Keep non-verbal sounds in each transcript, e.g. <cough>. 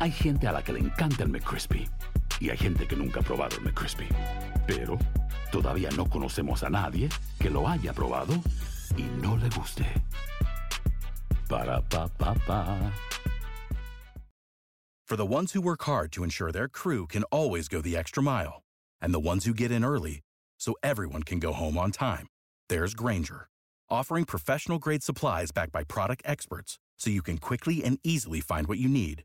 Hay gente a la que le encanta el McCrispy. Y hay gente que nunca ha probado el McCrispy. Pero todavía no conocemos a nadie que lo haya probado y no le guste. Para, pa, pa, pa. For the ones who work hard to ensure their crew can always go the extra mile, and the ones who get in early so everyone can go home on time, there's Granger, offering professional grade supplies backed by product experts so you can quickly and easily find what you need.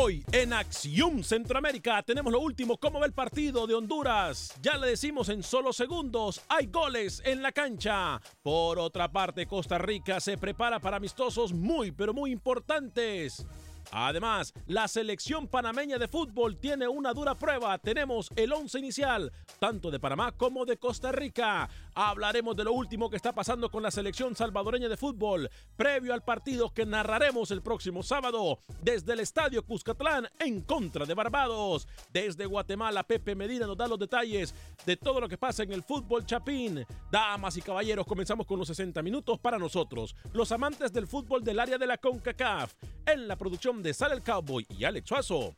Hoy en Acción Centroamérica tenemos lo último, cómo va el partido de Honduras. Ya le decimos en solo segundos, hay goles en la cancha. Por otra parte, Costa Rica se prepara para amistosos muy, pero muy importantes. Además, la selección panameña de fútbol tiene una dura prueba. Tenemos el once inicial, tanto de Panamá como de Costa Rica. Hablaremos de lo último que está pasando con la selección salvadoreña de fútbol, previo al partido que narraremos el próximo sábado desde el Estadio Cuscatlán en contra de Barbados. Desde Guatemala, Pepe Medina nos da los detalles de todo lo que pasa en el fútbol chapín. Damas y caballeros, comenzamos con los 60 minutos para nosotros, los amantes del fútbol del área de la CONCACAF. En la producción de Sal el Cowboy y Alex Suazo.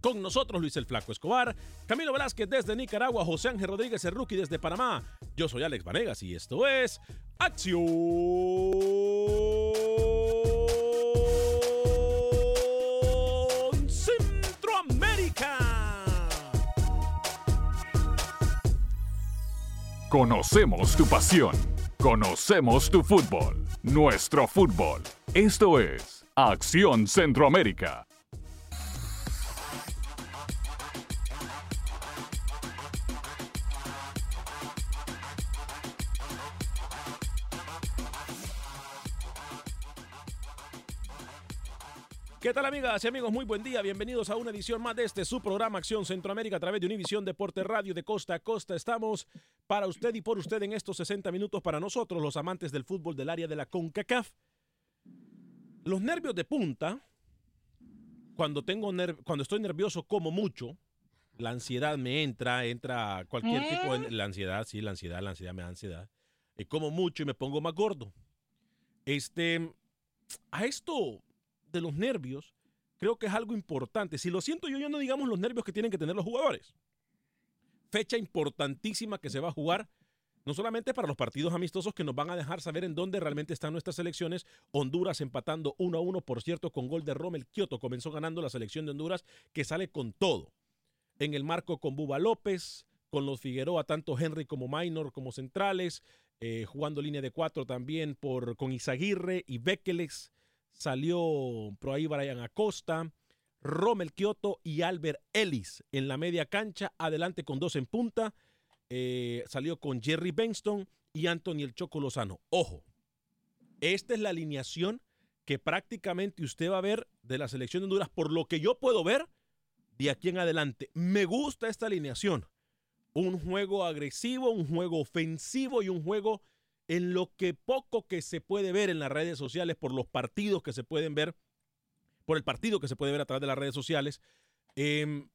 Con nosotros Luis el Flaco Escobar, Camilo Velázquez desde Nicaragua, José Ángel Rodríguez el Rookie desde Panamá. Yo soy Alex Vanegas y esto es Acción Centroamérica. Conocemos tu pasión. Conocemos tu fútbol. Nuestro fútbol. Esto es Acción Centroamérica. ¿Qué tal amigas y amigos? Muy buen día, bienvenidos a una edición más de este su programa Acción Centroamérica a través de Univisión Deporte Radio de Costa a Costa. Estamos para usted y por usted en estos 60 minutos para nosotros, los amantes del fútbol del área de la CONCACAF. Los nervios de punta, cuando, tengo cuando estoy nervioso como mucho, la ansiedad me entra, entra cualquier tipo de... La ansiedad, sí, la ansiedad, la ansiedad me da ansiedad. Y como mucho y me pongo más gordo. Este, a esto de los nervios, creo que es algo importante. Si lo siento yo, yo no digamos los nervios que tienen que tener los jugadores. Fecha importantísima que se va a jugar, no solamente para los partidos amistosos que nos van a dejar saber en dónde realmente están nuestras selecciones. Honduras empatando 1 a 1, por cierto, con gol de Rommel Kioto. Comenzó ganando la selección de Honduras, que sale con todo. En el marco con Buba López, con los Figueroa, tanto Henry como Minor como centrales, eh, jugando línea de cuatro también por, con Izaguirre y Bekeles salió por ahí Brian Acosta, Rommel Kioto y Albert Ellis en la media cancha, adelante con dos en punta, eh, salió con Jerry Benston y Anthony El Choco Lozano. Ojo, esta es la alineación que prácticamente usted va a ver de la selección de Honduras, por lo que yo puedo ver de aquí en adelante. Me gusta esta alineación. Un juego agresivo, un juego ofensivo y un juego en lo que poco que se puede ver en las redes sociales por los partidos que se pueden ver, por el partido que se puede ver a través de las redes sociales, eh,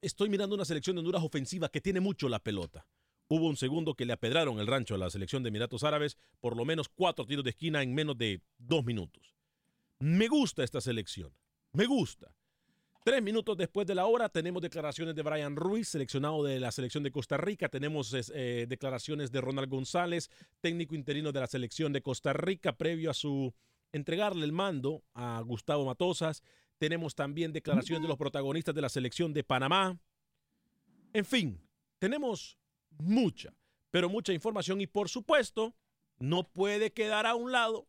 estoy mirando una selección de Honduras ofensiva que tiene mucho la pelota. Hubo un segundo que le apedraron el rancho a la selección de Emiratos Árabes, por lo menos cuatro tiros de esquina en menos de dos minutos. Me gusta esta selección, me gusta. Tres minutos después de la hora tenemos declaraciones de Brian Ruiz, seleccionado de la selección de Costa Rica. Tenemos eh, declaraciones de Ronald González, técnico interino de la selección de Costa Rica, previo a su entregarle el mando a Gustavo Matosas. Tenemos también declaraciones de los protagonistas de la selección de Panamá. En fin, tenemos mucha, pero mucha información y por supuesto no puede quedar a un lado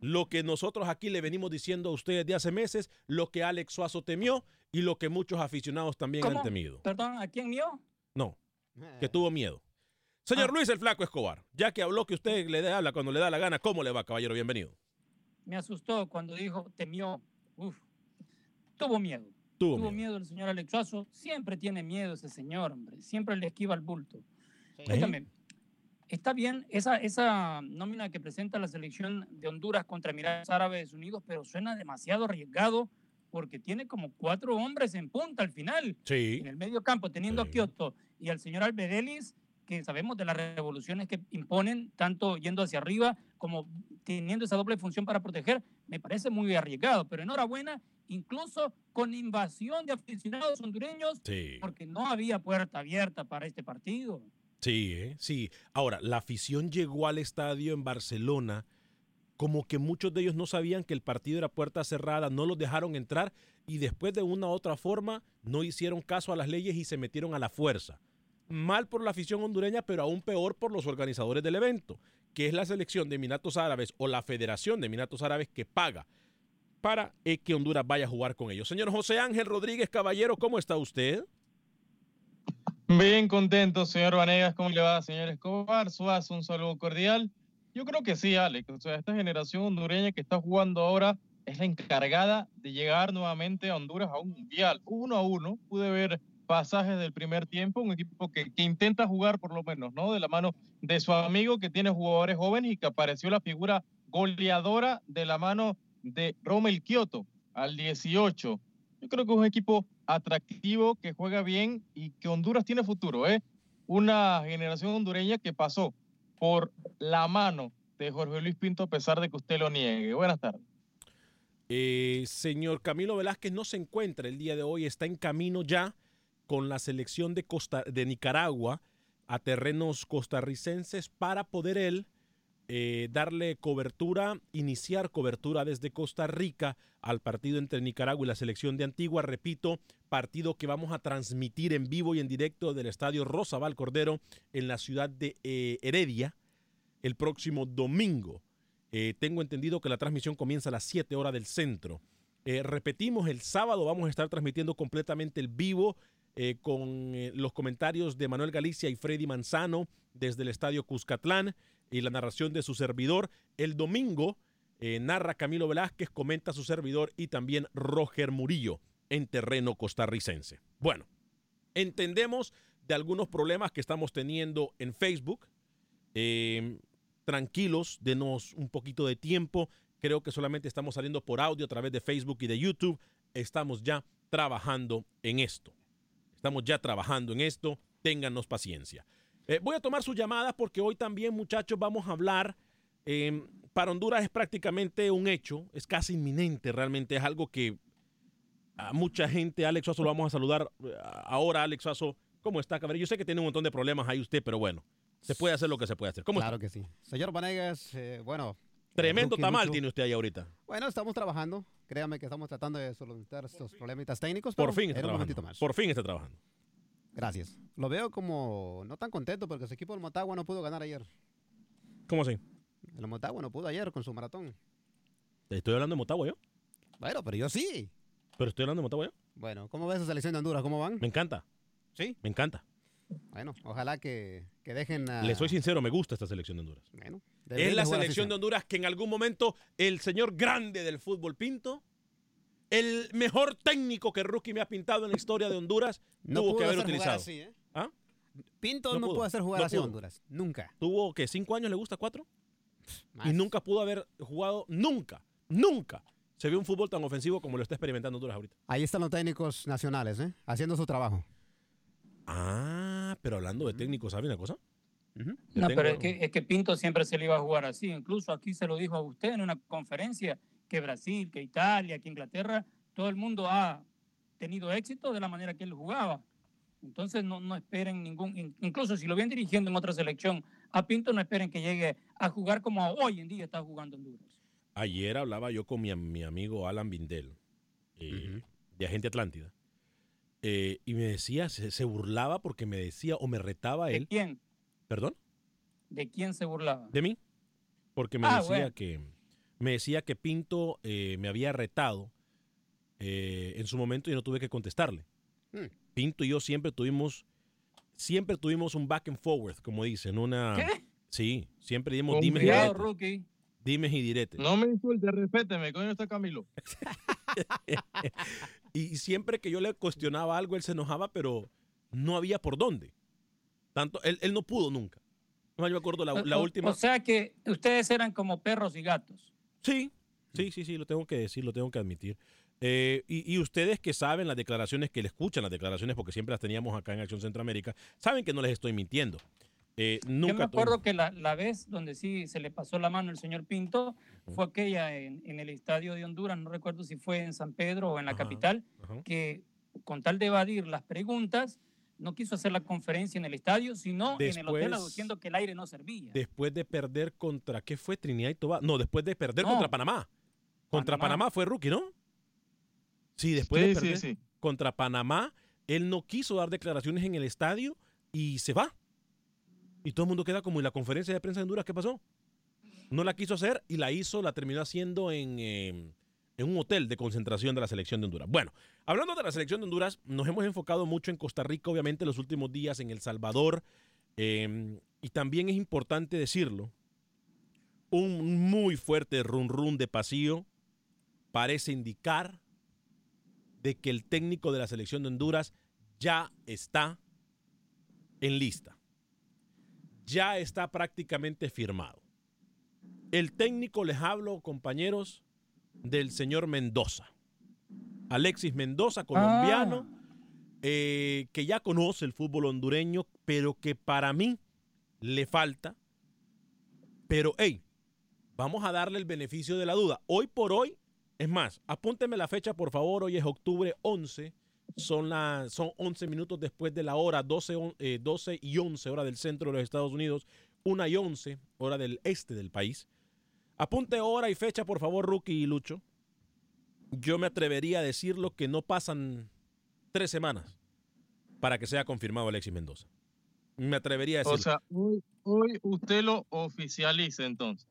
lo que nosotros aquí le venimos diciendo a ustedes de hace meses, lo que Alex Suazo temió y lo que muchos aficionados también han temido. Perdón, ¿a quién mió? No, que tuvo miedo. Señor ah. Luis el Flaco Escobar, ya que habló que usted le habla cuando le da la gana, ¿cómo le va, caballero? Bienvenido. Me asustó cuando dijo temió. Uf, tuvo miedo. Tuvo, miedo. el señor Alex Suazo. Siempre tiene miedo ese señor, hombre. Siempre le esquiva el bulto. Sí está bien esa, esa nómina que presenta la selección de Honduras contra Emiratos Árabes Unidos, pero suena demasiado arriesgado porque tiene como cuatro hombres en punta al final, en el medio campo, teniendo a Kioto y al señor Albedelis, que sabemos de las revoluciones que imponen, tanto yendo hacia arriba como teniendo esa doble función para proteger, me parece muy arriesgado, pero enhorabuena, incluso con invasión de aficionados hondureños, porque no había puerta abierta para este partido. Sí, ¿eh? sí. Ahora, la afición llegó al estadio en Barcelona como que muchos de ellos no sabían que el partido era puerta cerrada, no los dejaron entrar y después de una u otra forma no hicieron caso a las leyes y se metieron a la fuerza. Mal por la afición hondureña, pero aún peor por los organizadores del evento, que es la selección de Emiratos Árabes o la Federación de Emiratos Árabes que paga para eh, que Honduras vaya a jugar con ellos. Señor José Ángel Rodríguez Caballero, ¿cómo está usted? Bien contento, señor Vanegas. ¿Cómo le va, señor Escobar? Suazo, un saludo cordial. Yo creo que sí, Alex. O sea, esta generación hondureña que está jugando ahora es la encargada de llegar nuevamente a Honduras a un mundial. Uno a uno, pude ver pasajes del primer tiempo, un equipo que, que, intenta jugar por lo menos, ¿no? De la mano de su amigo que tiene jugadores jóvenes y que apareció la figura goleadora de la mano de Romel Kioto al 18. Yo creo que es un equipo atractivo, que juega bien y que Honduras tiene futuro. ¿eh? Una generación hondureña que pasó por la mano de Jorge Luis Pinto a pesar de que usted lo niegue. Buenas tardes. Eh, señor Camilo Velázquez no se encuentra el día de hoy, está en camino ya con la selección de, Costa, de Nicaragua a terrenos costarricenses para poder él eh, darle cobertura, iniciar cobertura desde Costa Rica al partido entre Nicaragua y la selección de Antigua. Repito, partido que vamos a transmitir en vivo y en directo del estadio Rosabal Cordero en la ciudad de eh, Heredia el próximo domingo. Eh, tengo entendido que la transmisión comienza a las 7 horas del centro. repetimos, el sábado vamos a estar transmitiendo completamente el vivo con los comentarios de Manuel Galicia y Freddy Manzano desde el estadio Cuscatlán y la narración de su servidor. El domingo eh, narra Camilo Velázquez, comenta su servidor y también Roger Murillo en terreno costarricense. Bueno, entendemos de algunos problemas que estamos teniendo en Facebook. Em, tranquilos, denos un poquito de tiempo. Creo que solamente estamos saliendo por audio a través de Facebook y de YouTube. Estamos ya trabajando en esto. Estamos ya trabajando en esto. Téngannos paciencia. Eh, voy a tomar sus llamadas porque hoy también, muchachos, vamos a hablar. Em, para Honduras es prácticamente un hecho, es casi inminente, realmente es algo que a mucha gente, Alex Suazo, lo vamos a saludar eh, ahora, Alex Suazo. ¿Cómo está, cabrón? Yo sé que tiene un montón de problemas ahí usted, pero bueno, se puede hacer lo que se puede hacer. ¿Cómo claro que sí. Señor Vanegas, eh, bueno. Tremendo tamal tiene usted ahí ahorita. Bueno, estamos trabajando. Créame que estamos tratando de solucionar estos problemitas técnicos. Por fin está trabajando. Por fin está trabajando. Gracias. Lo veo como no tan contento porque su equipo del Motagua no pudo ganar ayer. ¿Cómo así? El Motagua no pudo ayer con su maratón. ¿Estoy hablando de Motagua yo? Bueno, pero yo sí. ¿Pero estoy hablando de Motagua yo? Bueno, ¿cómo ves esa selección de Honduras? ¿Cómo van? Me encanta. ¿Sí? Me encanta. Bueno, ojalá que, que dejen a... Le soy sincero, me gusta esta selección de Honduras. Bueno. Es la selección de Honduras que en algún momento el señor grande del fútbol Pinto el mejor técnico que Rookie me ha pintado en la historia de Honduras no tuvo que haber utilizado. ¿eh? ¿Ah? Pinto no, pudo hacer jugar así Honduras. Nunca. Tuvo que cinco años le gusta cuatro. Y nunca pudo haber jugado, nunca, nunca se vio un fútbol tan ofensivo como lo está experimentando Honduras ahorita. Ahí están los técnicos nacionales, ¿eh? Haciendo su trabajo. Ah, pero hablando de técnicos, ¿sabe una cosa? No, pero es que, es que Pinto siempre se le iba a jugar así. Incluso aquí se lo dijo a usted en una conferencia que Brasil, que Italia, que Inglaterra, todo el mundo ha tenido éxito de la manera que él jugaba. Entonces no, no esperen ningún, incluso si lo vienen dirigiendo en otra selección, a Pinto no esperen que llegue a jugar como hoy en día está jugando Honduras. Ayer hablaba yo con mi, mi amigo Alan Bindel, eh, de Agente Atlántida, eh, y me decía, se, burlaba porque me decía o me retaba él. ¿De quién? ¿Perdón? ¿De quién se burlaba? De mí. Porque me ah, decía que me decía que Pinto eh, me había retado en su momento y no tuve que contestarle. Hmm. Pinto y yo siempre tuvimos, siempre tuvimos un back and forward, como dicen, una... ¿Qué? Sí, siempre dimos dime y diretes. Dime y diretes. No me insulte, respéteme, coño está Camilo. <laughs> y siempre que yo le cuestionaba algo, él se enojaba, pero no había por dónde. Tanto, él, él no pudo nunca. No me acuerdo la, la última. O sea que ustedes eran como perros y gatos. Sí, sí, sí, sí, lo tengo que decir, lo tengo que admitir. Eh, y, ustedes que saben las declaraciones, que le escuchan las declaraciones, porque siempre las teníamos acá en Acción Centroamérica, saben que no les estoy mintiendo. Eh, nunca Yo me acuerdo que la, la, vez donde sí se le pasó la mano al señor Pinto fue aquella en, en, el estadio de Honduras, no recuerdo si fue en San Pedro o en la capital, que con tal de evadir las preguntas, no quiso hacer la conferencia en el estadio, sino en el hotel diciendo que el aire no servía. Después de perder contra, ¿qué fue? Trinidad y Tobago. No, después de perder contra Panamá. Contra Panamá fue rookie, ¿no? Sí, después de perder contra Panamá, él no quiso dar declaraciones en el estadio y se va. Y todo el mundo queda como en la conferencia de prensa de Honduras, ¿qué pasó? No la quiso hacer y la hizo, la terminó haciendo en, em, en un hotel de concentración de la selección de Honduras. Bueno, hablando de la selección de Honduras, nos hemos enfocado mucho en Costa Rica, obviamente, los últimos días, en El Salvador. Em, y también es importante decirlo, un muy fuerte run run de pasillo parece indicar de que el técnico de la selección de Honduras ya está en lista. Ya está prácticamente firmado. El técnico, les hablo, compañeros, del señor Mendoza. Alexis Mendoza, colombiano, ah. eh, que ya conoce el fútbol hondureño, pero que para mí le falta. Pero, hey, vamos a darle el beneficio de la duda. Hoy por hoy, es más, apúnteme la fecha, por favor. Hoy es octubre 11. Son, la, son 11 minutos después de la hora, 12, 12 eh, y 11 hora del centro de los Estados Unidos, 1 y 11 hora del este del país. Apunte hora y fecha, por favor, Rookie y Lucho. Yo me atrevería a decirlo que no pasan tres semanas para que sea confirmado Alexis Mendoza. Me atrevería a decirlo. O sea, hoy, usted lo oficializa entonces.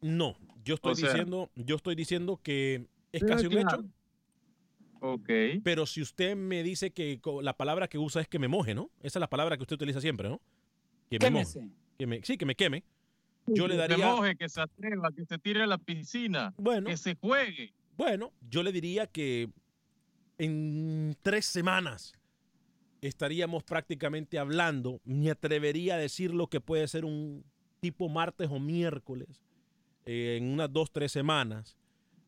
No, yo estoy diciendo, yo estoy diciendo que es casi un hecho. Ok. Pero si usted me dice que la palabra que usa es que me moje, ¿no? Esa es la palabra que usted utiliza siempre, ¿no? Que me moje. Que me, sí, que me queme. Yo le daría. Que moje, que se atreva, que se tire a la piscina. Bueno. Que se juegue. Bueno, yo le diría que en tres semanas estaríamos prácticamente hablando. Me atrevería a decir lo que puede ser un tipo martes o miércoles eh, en unas dos, tres semanas.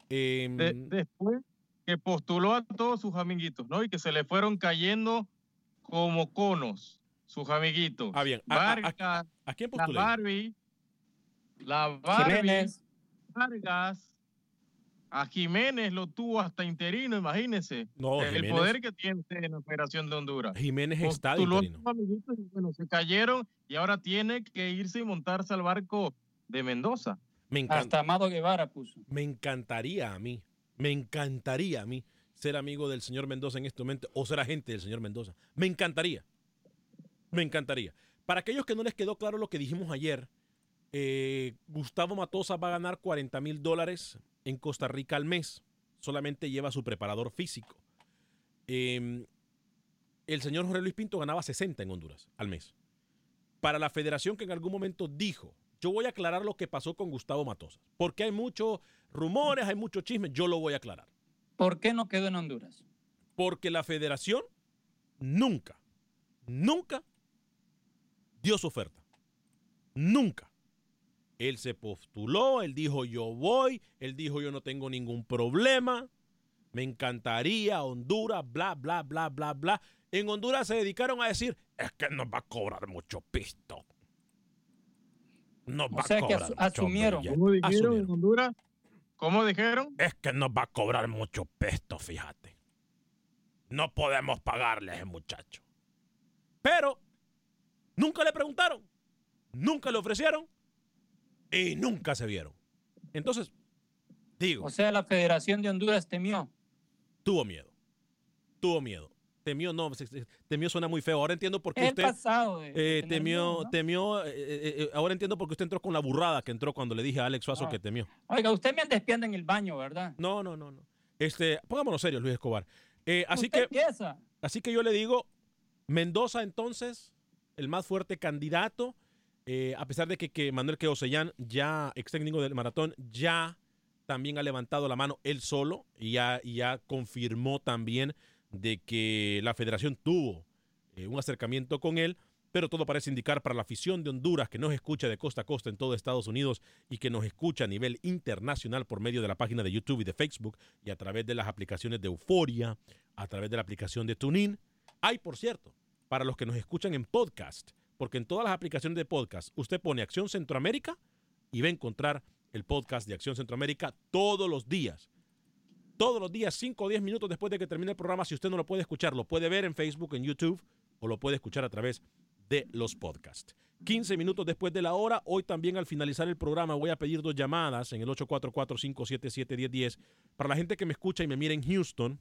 Em, después que postuló a todos sus amiguitos, ¿no? Y que se le fueron cayendo como conos sus amiguitos. Ah, bien. ¿A, quién postuló? La Barbie, la Barbie, Vargas, a Jiménez lo tuvo hasta interino, imagínense. No, el poder que tiene en la Operación de Honduras. Jiménez está interino. Amiguitos bueno, se cayeron y ahora tiene que irse y montarse al barco de Mendoza. Hasta Amado Guevara puso. Me encantaría a mí, me encantaría a mí ser amigo del señor Mendoza en este momento o ser agente del señor Mendoza. Me encantaría. Me encantaría. Para aquellos que no les quedó claro lo que dijimos ayer, eh, Gustavo Matosa va a ganar 40 mil dólares en Costa Rica al mes. Solamente lleva su preparador físico. Em, el señor Jorge Luis Pinto ganaba 60 en Honduras al mes. Para la federación que en algún momento dijo yo voy a aclarar lo que pasó con Gustavo Matosas, porque hay muchos rumores, hay muchos chismes, yo lo voy a aclarar. ¿Por qué no quedó en Honduras? Porque la federación nunca, nunca dio su oferta. Nunca. Él se postuló, él dijo yo voy, él dijo yo no tengo ningún problema, me encantaría Honduras, bla, bla, bla, bla, bla. En Honduras se dedicaron a decir, es que nos va a cobrar mucho pisto. No va sea a que asumieron. ¿Cómo dijeron en Honduras? ¿Cómo dijeron? Es que nos va a cobrar mucho pesto, fíjate. no podemos pagarle a ese muchacho. Pero nunca le preguntaron, nunca le ofrecieron y nunca se vieron. Entonces, digo. O sea, la Federación de Honduras temió. Tuvo miedo. Tuvo miedo. Temió, no, temió suena muy feo. Ahora entiendo por qué usted. Pasado eh, temió, temió. Eh, eh, ahora entiendo por qué usted entró con la burrada que entró cuando le dije a Alex Suazo ah. que temió. Oiga, usted me despiende en el baño, ¿verdad? No, no, no, no. Este, pongámonos serios, Luis Escobar. así que. Así que yo le digo, Mendoza entonces, el más fuerte candidato. A pesar de que, que Manuel Queosellán, ya ex técnico del maratón, ya también ha levantado la mano él solo y ya, ya confirmó también de que la federación tuvo eh, un acercamiento con él, pero todo parece indicar para la afición de Honduras que nos escucha de costa a costa en todo Estados Unidos y que nos escucha a nivel internacional por medio de la página de YouTube y de Facebook y a través de las aplicaciones de Euforia, a través de la aplicación de TuneIn. Hay, por cierto, para los que nos escuchan en podcast, porque en todas las aplicaciones de podcast usted pone Acción Centroamérica y va a encontrar el podcast de Acción Centroamérica todos los días todos los días, 5 o 10 minutos después de que termine el programa. Si usted no lo puede escuchar, lo puede ver en Facebook, en YouTube o lo puede escuchar a través de los podcasts. 15 minutos después de la hora, hoy también al finalizar el programa voy a pedir dos llamadas en el 844-577-1010 para la gente que me escucha y me mira en Houston.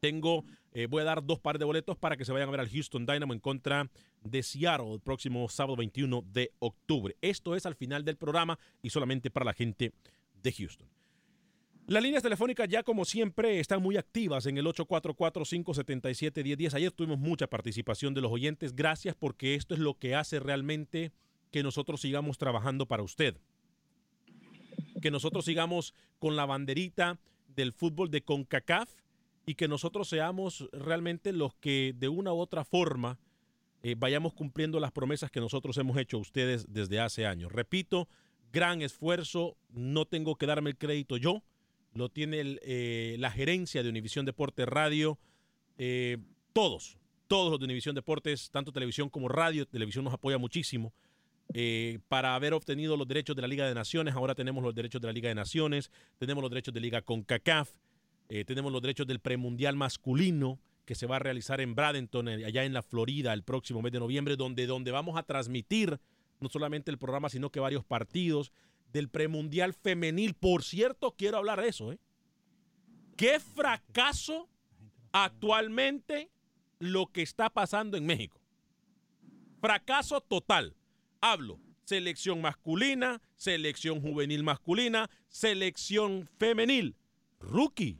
Tengo, eh, voy a dar dos pares de boletos para que se vayan a ver al Houston Dynamo en contra de Seattle el próximo sábado 21 de octubre. Esto es al final del programa y solamente para la gente de Houston. Las líneas telefónicas ya como siempre están muy activas en el 844-577-1010. Ayer tuvimos mucha participación de los oyentes. Gracias porque esto es lo que hace realmente que nosotros sigamos trabajando para usted. Que nosotros sigamos con la banderita del fútbol de CONCACAF y que nosotros seamos realmente los que de una u otra forma eh, vayamos cumpliendo las promesas que nosotros hemos hecho a ustedes desde hace años. Repito, gran esfuerzo, no tengo que darme el crédito yo lo tiene eh, la gerencia de Univisión Deportes Radio, eh, todos, todos los de Univisión Deportes, tanto televisión como radio, televisión nos apoya muchísimo. Para haber obtenido los derechos de la Liga de Naciones, ahora tenemos los derechos de la Liga de Naciones, tenemos los derechos de Liga CONCACAF, tenemos los derechos del premundial masculino que se va a realizar en Bradenton, allá en la Florida, el próximo mes de noviembre, donde, donde vamos a transmitir no solamente el programa, sino que varios partidos del premundial femenil. Por cierto, quiero hablar de eso. ¿eh? ¿Qué fracaso actualmente lo que está pasando en México? Fracaso total. Hablo selección masculina, selección juvenil masculina, selección femenil. Rookie,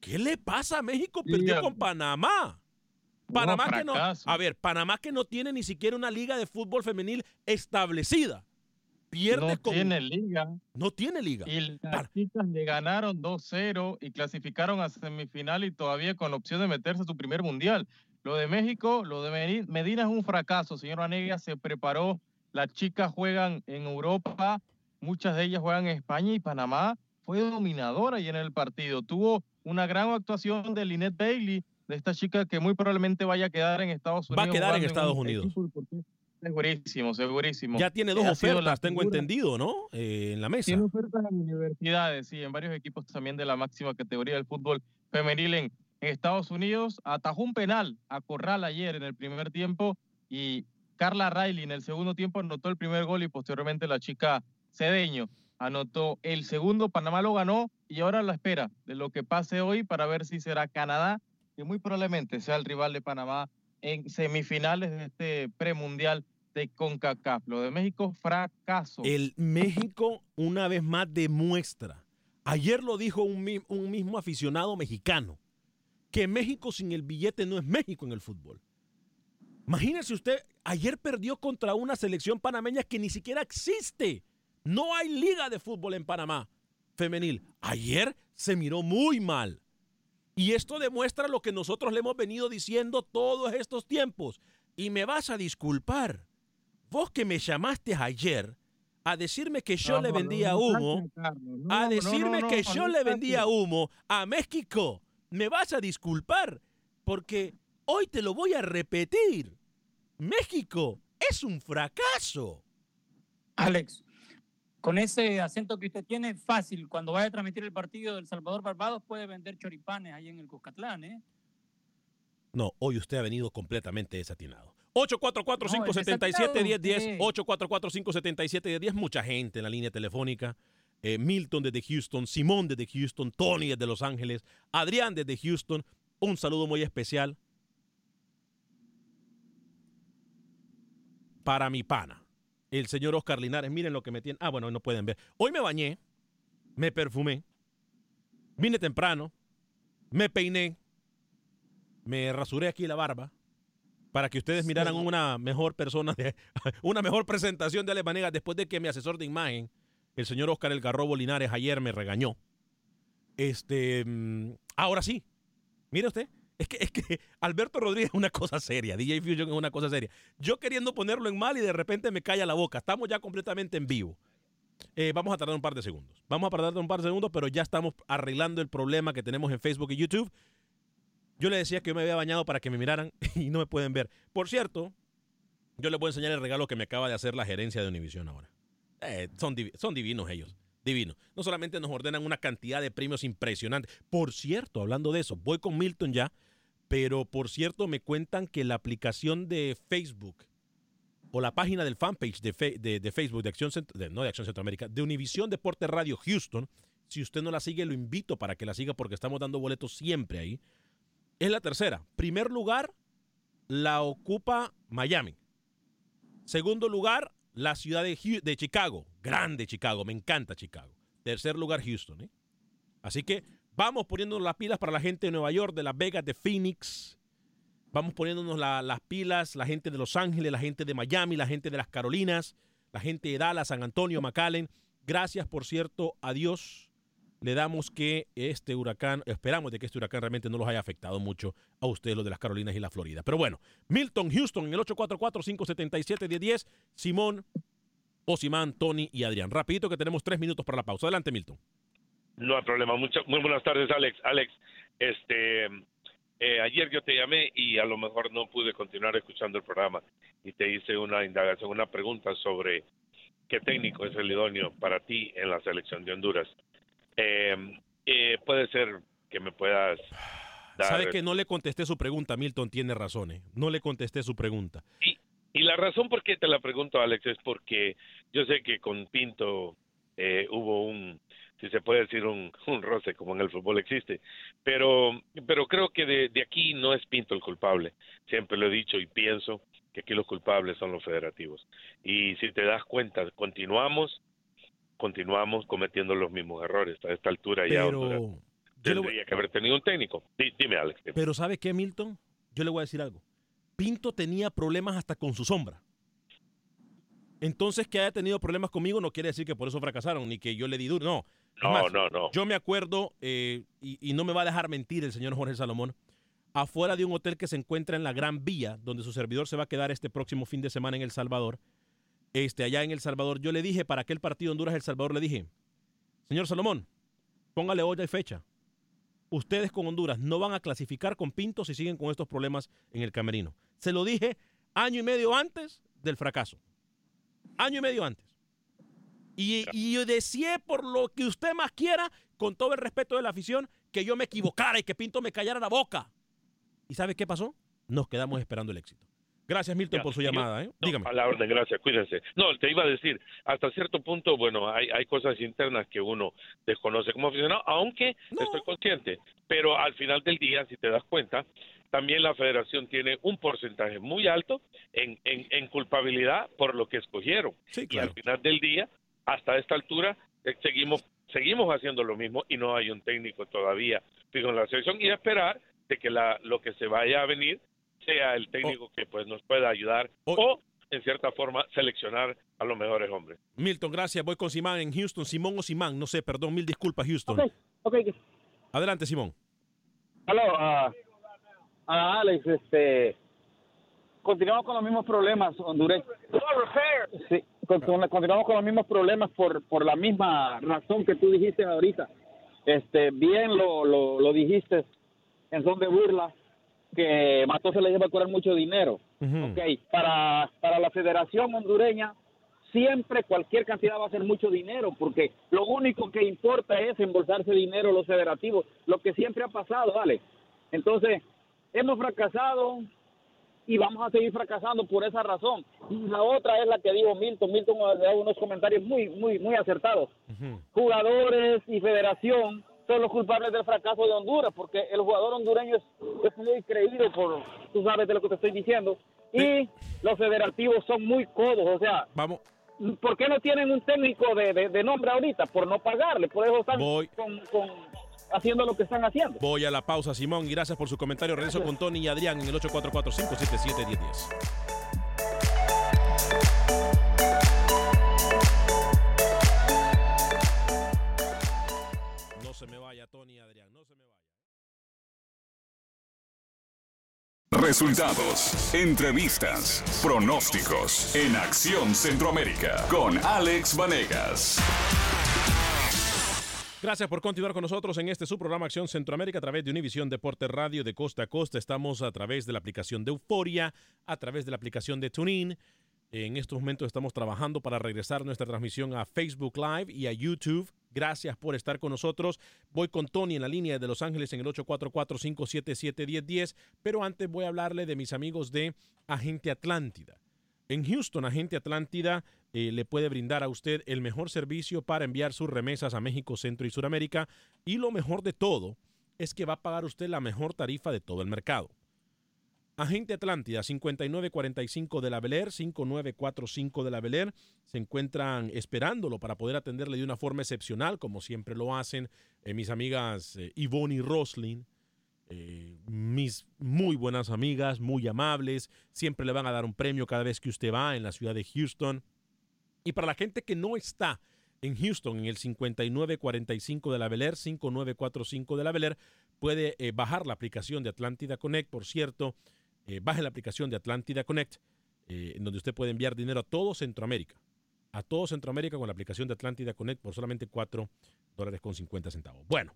¿qué le pasa a México? Perdió con Panamá. Panamá que no, a ver, Panamá que no tiene ni siquiera una liga de fútbol femenil establecida pierde no tiene liga. No tiene liga. Y las chicas le ganaron 2-0 y clasificaron a semifinal y todavía con la opción de meterse a su primer mundial. Lo de México, lo de Medina es un fracaso, señor Anegia se preparó, las chicas juegan en Europa, muchas de ellas juegan en España y Panamá fue dominadora y en el partido. Tuvo una gran actuación de Lynette Bailey, de esta chica que muy probablemente vaya a quedar en Estados Unidos. Va a quedar en Estados Unidos. Segurísimo, segurísimo. Ya tiene dos ofertas, tengo entendido, ¿no? Eh, en la mesa. Tiene ofertas en universidades, sí, en varios equipos también de la máxima categoría del fútbol femenil en, Estados Unidos. Atajó un penal a Corral ayer en el primer tiempo y Carla Riley en el segundo tiempo anotó el primer gol y posteriormente la chica Cedeño anotó el segundo. Panamá lo ganó y ahora la espera de lo que pase hoy para ver si será Canadá, que muy probablemente sea el rival de Panamá en semifinales de este premundial de CONCACAF. Lo de México, fracaso. El México una vez más demuestra. Ayer lo dijo un, un mismo aficionado mexicano, que México sin el billete no es México en el fútbol. Imagínese usted, ayer perdió contra una selección panameña que ni siquiera existe. No hay liga de fútbol en Panamá femenil. Ayer se miró muy mal. Y esto demuestra lo que nosotros le hemos venido diciendo todos estos tiempos. Y me vas a disculpar. Vos que me llamaste ayer a decirme que yo le vendía humo, a decirme que yo le vendía humo a México, me vas a disculpar porque hoy te lo voy a repetir. México es un fracaso. Alex, con ese acento que usted tiene, fácil, cuando vaya a transmitir el partido del Salvador Barbados, puede vender choripanes ahí en el Cuscatlán, ¿eh? No, hoy usted ha venido completamente desatinado. 844-577-1010. 844-577-1010. Mucha gente en la línea telefónica. Eh, Milton desde Houston, Simón desde Houston, Tony desde Los Ángeles, Adrián desde Houston. Un saludo muy especial para mi pana, el señor Oscar Linares. Miren lo que me tiene. Ah, bueno, no pueden ver. Hoy me bañé, me perfumé, vine temprano, me peiné, me rasuré aquí la barba para que ustedes miraran una mejor persona, de, <laughs> una mejor presentación de Alemanega después de que mi asesor de imagen, el señor Oscar El Garrobo Linares, ayer me regañó. Este, mm, ahora sí, mire usted, es que, es que <laughs> Alberto Rodríguez es una cosa seria, DJ Fusion es una cosa seria. Yo queriendo ponerlo en mal y de repente me calla la boca. Estamos ya completamente en vivo. Eh, vamos a tardar un par de segundos. Vamos a tardar un par de segundos, pero ya estamos arreglando el problema que tenemos en Facebook y YouTube. Yo le decía que yo me había bañado para que me miraran <laughs> y no me pueden ver. Por cierto, yo les voy a enseñar el regalo que me acaba de hacer la gerencia de Univision ahora. Eh, son, son divinos ellos. Divinos. No solamente nos ordenan una cantidad de premios impresionantes. Por cierto, hablando de eso, voy con Milton ya, pero por cierto, me cuentan que la aplicación de Facebook o la página del fanpage de, de, Facebook de Acción, no de Acción Centroamérica, de Univisión Deporte Radio Houston, si usted no la sigue, lo invito para que la siga porque estamos dando boletos siempre ahí. Es la tercera. Primer lugar la ocupa Miami. Segundo lugar, la ciudad de, de Chicago. Grande Chicago, me encanta Chicago. Tercer lugar, Houston. ¿eh? Así que vamos poniéndonos las pilas para la gente de Nueva York, de Las Vegas, de Phoenix. Vamos poniéndonos las pilas, la gente de Los Ángeles, la gente de Miami, la gente de las Carolinas, la gente de Dallas, San Antonio, McAllen. Gracias, por cierto, a Dios le damos que este huracán, esperamos de que este huracán realmente no los haya afectado mucho a ustedes, los de las Carolinas y la Florida. Pero bueno, Milton Houston en el 844-577-1010, Simón, Osimán, Tony y Adrián. Rapidito que tenemos tres minutos para la pausa. Adelante, Milton. No hay problema. muy buenas tardes, Alex. Alex, este, eh, ayer yo te llamé y a lo mejor no pude continuar escuchando el programa y te hice una indagación, una pregunta sobre qué técnico es el idóneo para ti en la selección de Honduras. Em, eh, puede ser que me puedas dar... Sabe que no le contesté su pregunta, Milton tiene razón, ¿eh? no le contesté su pregunta. Y, y la razón por qué te la pregunto, Alex, es porque yo sé que con Pinto eh, hubo un, si se puede decir, un, un, roce como en el fútbol existe. Pero, pero creo que de, de, aquí no es Pinto el culpable. Siempre lo he dicho y pienso que aquí los culpables son los federativos. Y si te das cuenta, continuamos continuamos cometiendo los mismos errores. A esta altura ya tendría que haber tenido un técnico. dime, Alex. Pero ¿sabe qué, Milton? Yo le voy a decir algo. Pinto tenía problemas hasta con su sombra. Entonces, que haya tenido problemas conmigo no quiere decir que por eso fracasaron, ni que yo le di duro. No, no, no, no. Yo me acuerdo, eh, y, y, no me va a dejar mentir el señor Jorge Salomón, afuera de un hotel que se encuentra en la Gran Vía, donde su servidor se va a quedar este próximo fin de semana en El Salvador, este, allá en El Salvador, yo le dije para aquel partido Honduras-El Salvador, le dije, señor Salomón, póngale hoy y fecha. Ustedes con Honduras no van a clasificar con Pinto si siguen con estos problemas en el camerino. Se lo dije año y medio antes del fracaso. Año y medio antes. Y, y yo decía por lo que usted más quiera, con todo el respeto de la afición, que yo me equivocara y que Pinto me callara la boca. ¿Y sabe qué pasó? Nos quedamos esperando el éxito. Gracias, Milton, por su llamada. ¿eh? Dígame. A la orden, gracias, cuídense. No, te iba a decir, hasta cierto punto, bueno, hay, hay cosas internas que uno desconoce como aficionado, aunque estoy consciente, pero al final del día, si te das cuenta, también la federación tiene un porcentaje muy alto en, en, culpabilidad por lo que escogieron. Y al final del día, hasta esta altura, eh, seguimos seguimos haciendo lo mismo y no hay un técnico todavía fijo en la selección y esperar de que la, lo que se vaya a venir sea el técnico que pues nos pueda ayudar o, en cierta forma seleccionar a los mejores hombres. Milton, gracias. Voy con Simán en Houston. Simón o Simán, no sé, perdón, mil disculpas, Houston. Adelante, Simón. Hola, uh, uh, Alex, este, continuamos con los mismos problemas, Honduras. Sí, continuamos con los mismos problemas por, por la misma razón que tú dijiste ahorita. Este, bien lo, lo, lo dijiste en son de burla que Matos se le lleva a cobrar mucho dinero. okay. para, para la Federación Hondureña siempre cualquier cantidad va a ser mucho dinero, porque lo único que importa es embolsarse dinero los federativos, lo que siempre ha pasado, ¿vale? Entonces, hemos fracasado y vamos a seguir fracasando por esa razón. Y la otra es la que dijo Milton. Milton ha dado unos comentarios muy, muy, muy acertados. Jugadores y federación son los culpables del fracaso de Honduras, porque el jugador hondureño es, es muy creído por, tú sabes de lo que te estoy diciendo, y los federativos son muy codos, o sea, vamos. ¿Por qué no tienen un técnico de, de, nombre ahorita? Por no pagarle, por eso están con, con haciendo lo que están haciendo. Voy a la pausa, Simón, y gracias por su comentario. Regreso con Tony y Adrián en el 844-577-1010. Resultados, entrevistas, pronósticos en Acción Centroamérica con Alex Vanegas. Gracias por continuar con nosotros en este su programa Acción Centroamérica a través de Univisión Deporte Radio de costa a costa. Estamos a través de la aplicación de Euforia, a través de la aplicación de TuneIn en estos momentos estamos trabajando para regresar nuestra transmisión a Facebook Live y a YouTube. Gracias por estar con nosotros. Voy con Tony en la línea de Los Ángeles en el 844-577-1010, pero antes voy a hablarle de mis amigos de Agente Atlántida. En Houston, Agente Atlántida eh, le puede brindar a usted el mejor servicio para enviar sus remesas a México, Centro y Suramérica. Y lo mejor de todo es que va a pagar usted la mejor tarifa de todo el mercado. Agente Atlántida, 5945 de la Bel 5945 de la Bel se encuentran esperándolo para poder atenderle de una forma excepcional, como siempre lo hacen eh, mis amigas eh, Yvonne y Roslin, eh, mis muy buenas amigas, muy amables, siempre le van a dar un premio cada vez que usted va en la ciudad de Houston. Y para la gente que no está en Houston, en el 5945 de la Bel 5945 de la Bel puede bajar la aplicación de Atlántida Connect, por cierto eh, baje la aplicación de Atlántida Connect, eh, en donde usted puede enviar dinero a todo Centroamérica. A todo Centroamérica con la aplicación de Atlántida Connect por solamente 4 dólares con 50 centavos. Bueno,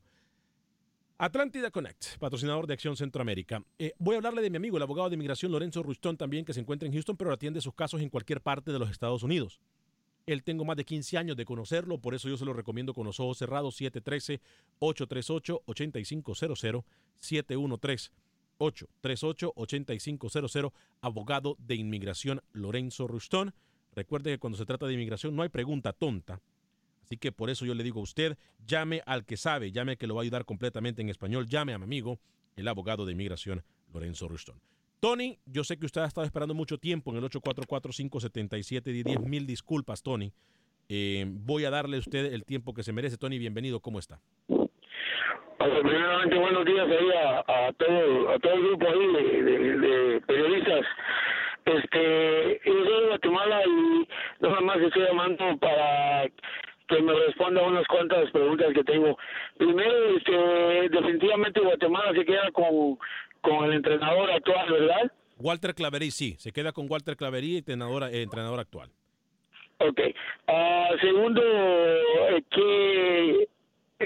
Atlántida Connect, patrocinador de Acción Centroamérica. Eh, voy a hablarle de mi amigo, el abogado de inmigración Lorenzo Rustón, también que se encuentra en Houston, pero atiende sus casos en cualquier parte de los Estados Unidos. Él tengo más de 15 años de conocerlo, por eso yo se lo recomiendo con los ojos cerrados, 713-838-8500, 713 838-8500, abogado de inmigración Lorenzo Rustón. Recuerde que cuando se trata de inmigración no hay pregunta tonta. Así que por eso yo le digo a usted, llame al que sabe, llame que lo va a ayudar completamente en español, llame a mi amigo, el abogado de inmigración Lorenzo Rustón. Tony, yo sé que usted ha estado esperando mucho tiempo en el 844-577-10. Mil disculpas, Tony. Eh, voy a darle a usted el tiempo que se merece. Tony, bienvenido. ¿Cómo está? primeramente buenos días a, todo a todo el grupo ahí de, periodistas este yo soy de Guatemala y nada más estoy llamando para que me responda unas cuantas preguntas que tengo primero este definitivamente Guatemala se queda con con el entrenador actual verdad Walter Claverí sí se queda con Walter Claverí entrenador eh, entrenador actual Ok. Uh, segundo, eh, ¿qué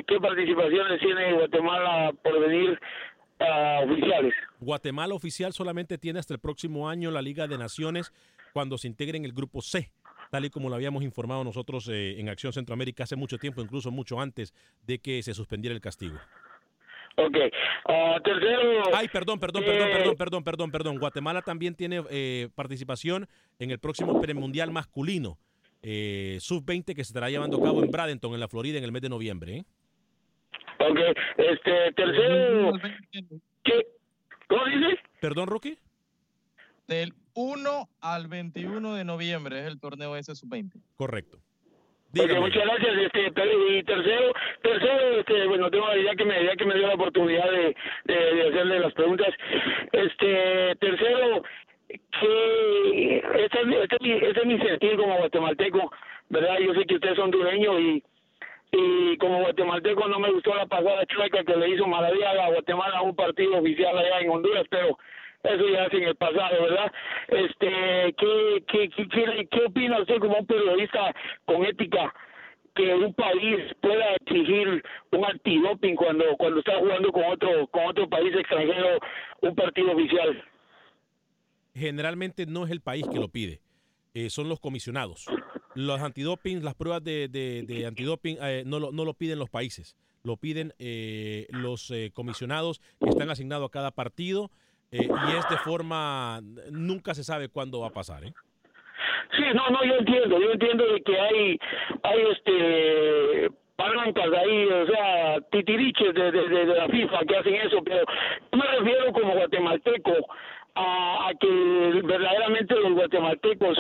¿Qué participaciones tiene Guatemala por venir a oficiales? Guatemala oficial solamente tiene hasta el próximo año la Liga de Naciones cuando se integre en el grupo C tal y como lo habíamos informado nosotros eh, en Acción Centroamérica hace mucho tiempo, incluso mucho antes de que se suspendiera el castigo. Ok. Uh, tercero. Ay, perdón, perdón, perdón, perdón, eh, perdón, perdón, perdón. Guatemala también tiene eh, participación en el próximo premundial masculino, sub-20, que se estará llevando a cabo en Bradenton, en la Florida, en el mes de noviembre. Ok, este, tercero, ¿qué? ¿Cómo dices? Perdón, Rookie. Del 1 al 21 de noviembre es el torneo ese sub-20. Correcto. Okay, muchas gracias. Este, y tercero, tercero este, bueno, tengo la idea que me, que me dio la oportunidad de, de, hacerle las preguntas. Este, tercero, que este, este, este es mi sentir como guatemalteco, ¿verdad? Yo sé que ustedes son dueños y y como guatemalteco no me gustó la pasada chueca que le hizo Maravilla a Guatemala a un partido oficial allá en Honduras, pero eso ya es en el pasado, ¿verdad? Este, ¿qué, qué, qué, qué opina usted como un periodista con ética que un país pueda exigir un antidoping cuando cuando está jugando con otro con otro país extranjero un partido oficial? Generalmente no es el país que lo pide, eh, son los comisionados los antidoping, las pruebas de, de, antidoping eh, no, lo, no lo piden los países, lo piden eh, los eh, comisionados que están asignados a cada partido. Eh, y es de forma, nunca se sabe cuándo va a pasar, ¿eh? Sí, no, no, yo entiendo, yo entiendo de que hay, hay este palancas ahí, o sea, titiriches de, de, de, la FIFA que hacen eso, pero me refiero como guatemalteco a, a que verdaderamente los guatemaltecos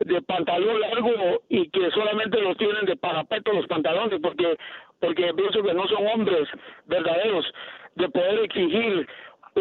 de pantalón largo y que solamente los tienen de parapeto los pantalones porque porque pienso que no son hombres verdaderos de poder exigir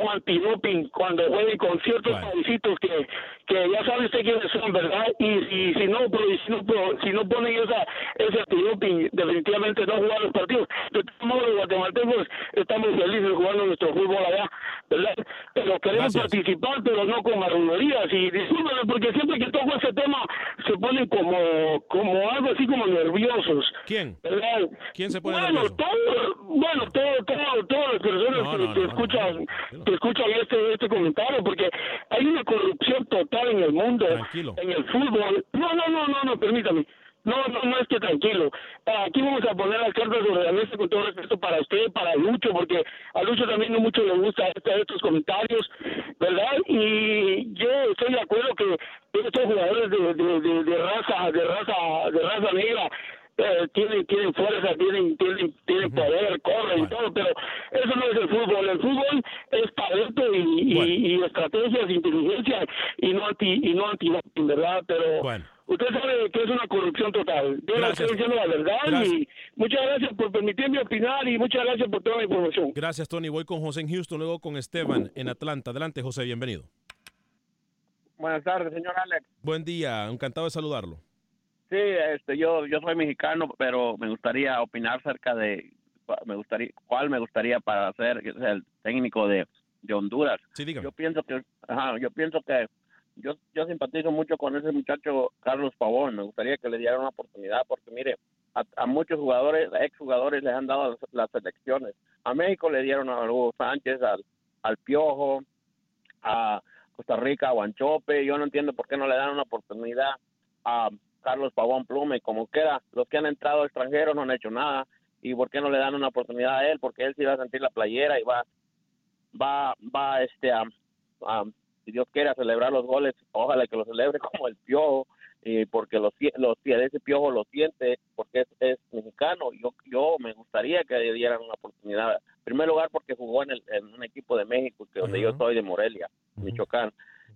un antidoping cuando jueguen con ciertos paisitos que, que ya sabe usted quiénes son, ¿verdad? Y, y si no, pero, si no, si no ponen esa, ese antidoping, definitivamente no jugar los partidos. De todos modos, los guatemaltecos estamos felices jugando nuestro fútbol allá, ¿verdad? Pero queremos participar, pero no con marronerías. Y discúlpenme, porque siempre que toco ese tema se ponen como, como algo así como nerviosos. ¿Quién? ¿verdad? ¿Quién se pone bueno, nervioso? Todo, bueno, todo, todo, todas las personas No, que, no, que no, escuchan que escuchan este este comentario porque hay una corrupción total en el mundo Tranquilo. en el fútbol no no no no no permítame no, no, no es que tranquilo. Aquí vamos a poner las cartas sobre la mesa con todo respeto para usted, para Lucho, porque a Lucho también no mucho le gusta este, estos comentarios, ¿verdad? Y yo estoy de acuerdo que estos jugadores de, de, de, de raza, de raza, de raza negra, eh, tienen tienen fuerza, tienen tienen tienen poder, corren y todo, pero eso no es el fútbol. El fútbol es talento y, y, y estrategias, inteligencia y no anti y no anti ¿verdad? Pero usted sabe que es una corrupción total. Yo le Gracias. estoy diciendo la verdad Gracias. y muchas gracias por permitirme opinar y muchas gracias por toda la información. Gracias, Tony. Voy con José en Houston, luego con Esteban en Atlanta. Adelante, José, bienvenido. Buenas tardes, señor Alex. Buen día, encantado de saludarlo. Sí, este, yo, yo soy mexicano, pero me gustaría opinar acerca de, me gustaría, cuál me gustaría para ser el técnico de, de Honduras. Sí, dígame. Yo pienso que, ajá, yo pienso que yo, yo simpatizo mucho con ese muchacho Carlos Pavón. Me gustaría que le diera una oportunidad porque mire, a, a muchos jugadores, exjugadores les han dado las, las selecciones. A México le dieron a Hugo Sánchez, al, al Piojo, a Costa Rica, a Guanchope. Yo no entiendo por qué no le dan una oportunidad a Carlos Pavón Plume, como queda. Los que han entrado extranjeros no han hecho nada. ¿Y por qué no le dan una oportunidad a él? Porque él sí va a sentir la playera y va, va, va este, a, a- si Dios quiere, a celebrar los goles. Ojalá que lo celebre <laughs> como el piojo, y porque los, los, ese piojo lo siente, porque es, es mexicano. Yo, yo me gustaría que le dieran una oportunidad. En primer lugar, porque jugó en, el, en un equipo de México, que donde yo soy de Morelia, Michoacán.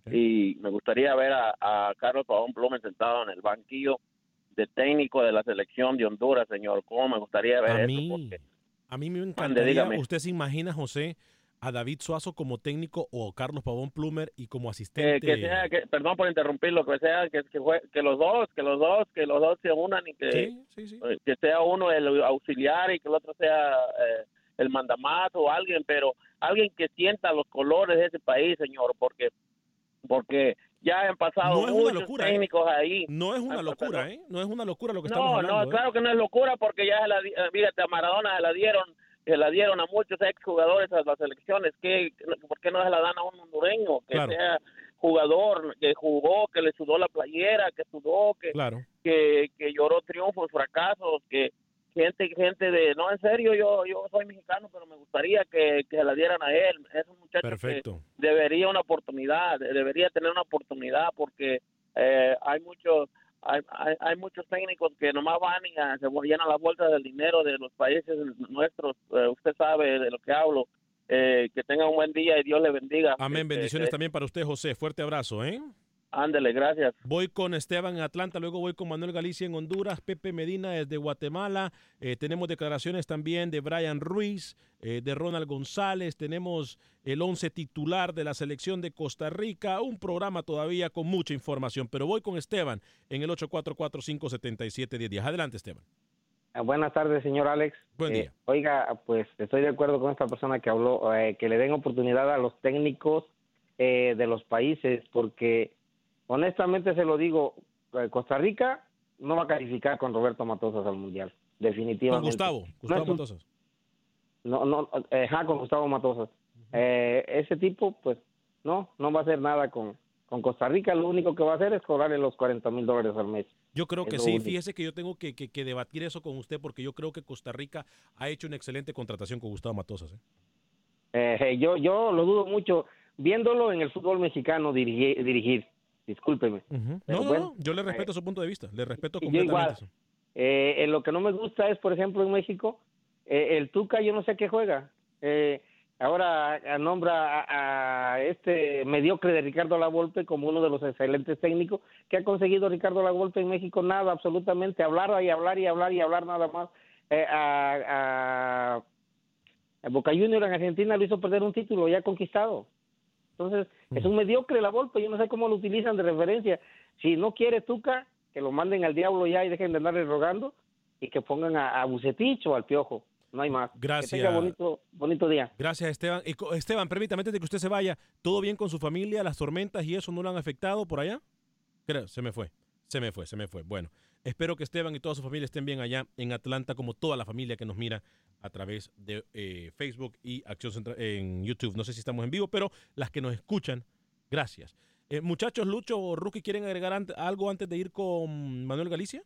Y me gustaría ver a, a Carlos Pavón Plume sentado en el banquillo de técnico de la selección de Honduras, señor. ¿Cómo me gustaría ver A eso? mí, Porque a mí me encantaría, dígame. ¿usted se imagina, José, a David Suazo como técnico o Carlos Pavón Plumer y como que, asistente? que sea, que, perdón por interrumpirlo, que sea que, que, jue- que los dos, que los dos, que los dos se unan y que, eh, que sea uno el auxiliar y que el otro sea eh, el mandamás o alguien, pero alguien que sienta los colores de ese país, señor, porque porque ya han pasado No es muchos locura, ¿eh? técnicos ahí. No es una locura. ¿eh? No es una locura lo que estamos No, hablando. no, ¿eh? claro que no es locura porque ya se la, di- eh, fíjate, a Maradona se la dieron, se la dieron a muchos exjugadores a las selecciones, que ¿por qué no se la dan a un hondureño que Claro. sea jugador, que jugó, que le sudó la playera, que sudó, que, Claro. que, que lloró triunfos, fracasos, que gente gente de, no, en serio, yo yo soy mexicano, pero me gustaría que, que se la dieran a él, es un muchacho Perfecto. que debería una oportunidad, de- debería tener una oportunidad porque eh, hay muchos hay, hay, hay muchos técnicos que nomás van y ah, se llenan las bolsas del dinero de los países nuestros. Eh, usted sabe de lo que hablo. Eh, que tenga un buen día y Dios le bendiga. Amén, Este, bendiciones que- también para usted, José. Fuerte abrazo, ¿eh? Ándele, gracias. Voy con Esteban en Atlanta, luego voy con Manuel Galicia en Honduras, Pepe Medina desde Guatemala. Eh, tenemos declaraciones también de Brian Ruiz, eh, de Ronald González. Tenemos el 11 titular de la selección de Costa Rica. Un programa todavía con mucha información, pero voy con Esteban en el 844-577-1010. Adelante, Esteban. Ah, Buenas tardes, señor Alex. Buen Eh, día. oiga, pues estoy de acuerdo con esta persona que habló, eh, que le den oportunidad a los técnicos eh, de los países, porque honestamente se lo digo, eh, Costa Rica no va a calificar con Roberto Matosas al Mundial, Con definitivamente. Gustavo, No Gustavo es un- Matosas. No, no, eh, con Gustavo Matosas. Eh, ese tipo, pues, no, no va a hacer nada con, con Costa Rica. Lo único que va a hacer es cobrarle los 40 mil dólares al mes. Yo creo que sí, único. fíjese que yo tengo que, que- que debatir eso con usted porque yo creo que Costa Rica ha hecho una excelente contratación con Gustavo Matosas. ¿eh? Eh, yo, yo lo dudo mucho. viéndolo en el fútbol mexicano dirigir, dirigir discúlpeme. no, no, yo le respeto su punto de vista, le respeto completamente eso. Eh, lo que no me gusta es, por ejemplo, en México, eh, el Tuca, yo no sé qué juega. Eh, ahora nombra a, este mediocre de Ricardo Lavolpe como uno de los excelentes técnicos que ha conseguido Ricardo Lavolpe en México nada, absolutamente hablar y hablar y hablar y hablar nada más. Eh, a, a, Boca Junior en Argentina lo hizo perder un título ya conquistado. Entonces, es un mediocre Lavolpe, yo no sé cómo lo utilizan de referencia. Si no quiere Tuca, que lo manden al diablo ya y dejen de andarle rogando y que pongan a, a Bucetich o al Piojo no hay más. Gracias. Que tenga bonito, bonito día. Gracias, Esteban. Esteban, permítame antes de que usted se vaya, ¿todo bien con su familia? ¿Las tormentas y eso no lo han afectado por allá? Creo, se me fue. Se me fue, se me fue. Bueno, espero que Esteban y toda su familia estén bien allá en Atlanta, como toda la familia que nos mira a través de eh, Facebook y Acción Central en YouTube. No sé si estamos en vivo, pero las que nos escuchan, gracias. Eh, muchachos, Lucho o Rookie, ¿quieren agregar algo antes de ir con Manuel Galicia?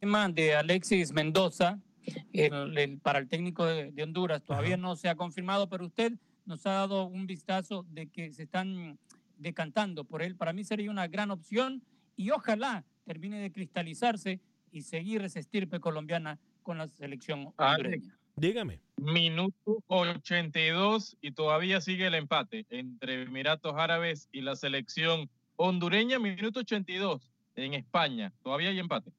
Tema de Alexis Mendoza, el, para el técnico de, Honduras. Todavía no se ha confirmado, pero usted nos ha dado un vistazo de que se están decantando por él. Para mí sería una gran opción y ojalá termine de cristalizarse y seguir esa estirpe colombiana con la selección hondureña. Dígame. Minuto 82 y todavía sigue el empate entre Emiratos Árabes y la selección hondureña. Minuto 82 en España. Todavía hay empate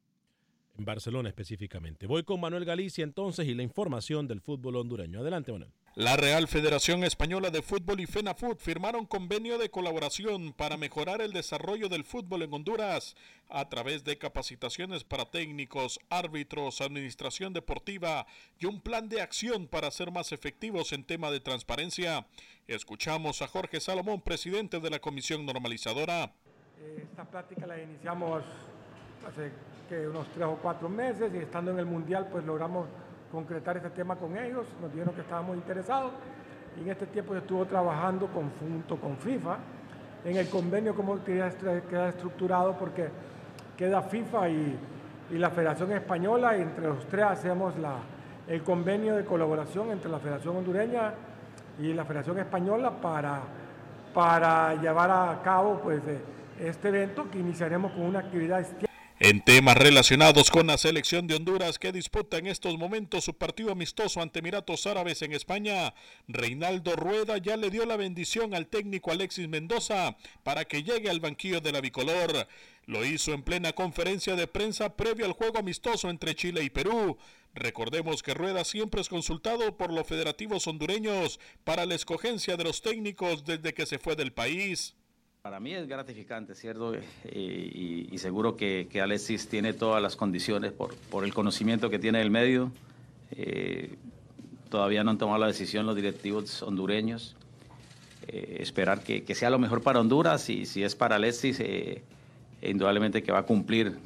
en Barcelona específicamente. Voy con Manuel Galicia entonces y la información del fútbol hondureño. Adelante, Manuel. La Real Federación Española de Fútbol y FENAFUT firmaron convenio de colaboración para mejorar el desarrollo del fútbol en Honduras a través de capacitaciones para técnicos, árbitros, administración deportiva y un plan de acción para ser más efectivos en tema de transparencia. Escuchamos a Jorge Salomón, presidente de la Comisión Normalizadora. Esta plática la iniciamos hace unos tres o cuatro meses y estando en el Mundial pues logramos concretar este tema con ellos, nos dijeron que estábamos interesados. Y en este tiempo se estuvo trabajando conjunto con FIFA en el convenio como queda, queda estructurado porque queda FIFA y, y, la Federación Española y entre los tres hacemos la, el convenio de colaboración entre la Federación Hondureña y la Federación Española para, para llevar a cabo pues, eh, este evento que iniciaremos con una actividad en temas relacionados con la selección de Honduras que disputa en estos momentos su partido amistoso ante Emiratos Árabes en España, Reinaldo Rueda ya le dio la bendición al técnico Alexis Mendoza para que llegue al banquillo de la bicolor. Lo hizo en plena conferencia de prensa previo al juego amistoso entre Chile y Perú. Recordemos que Rueda siempre es consultado por los federativos hondureños para la escogencia de los técnicos desde que se fue del país. Para mí es gratificante, ¿cierto? Eh, y, seguro que, Alexis tiene todas las condiciones por, el conocimiento que tiene del medio. Eh, todavía no han tomado la decisión los directivos hondureños. Eh, esperar que, sea lo mejor para Honduras y si es para Alexis, indudablemente que va a cumplir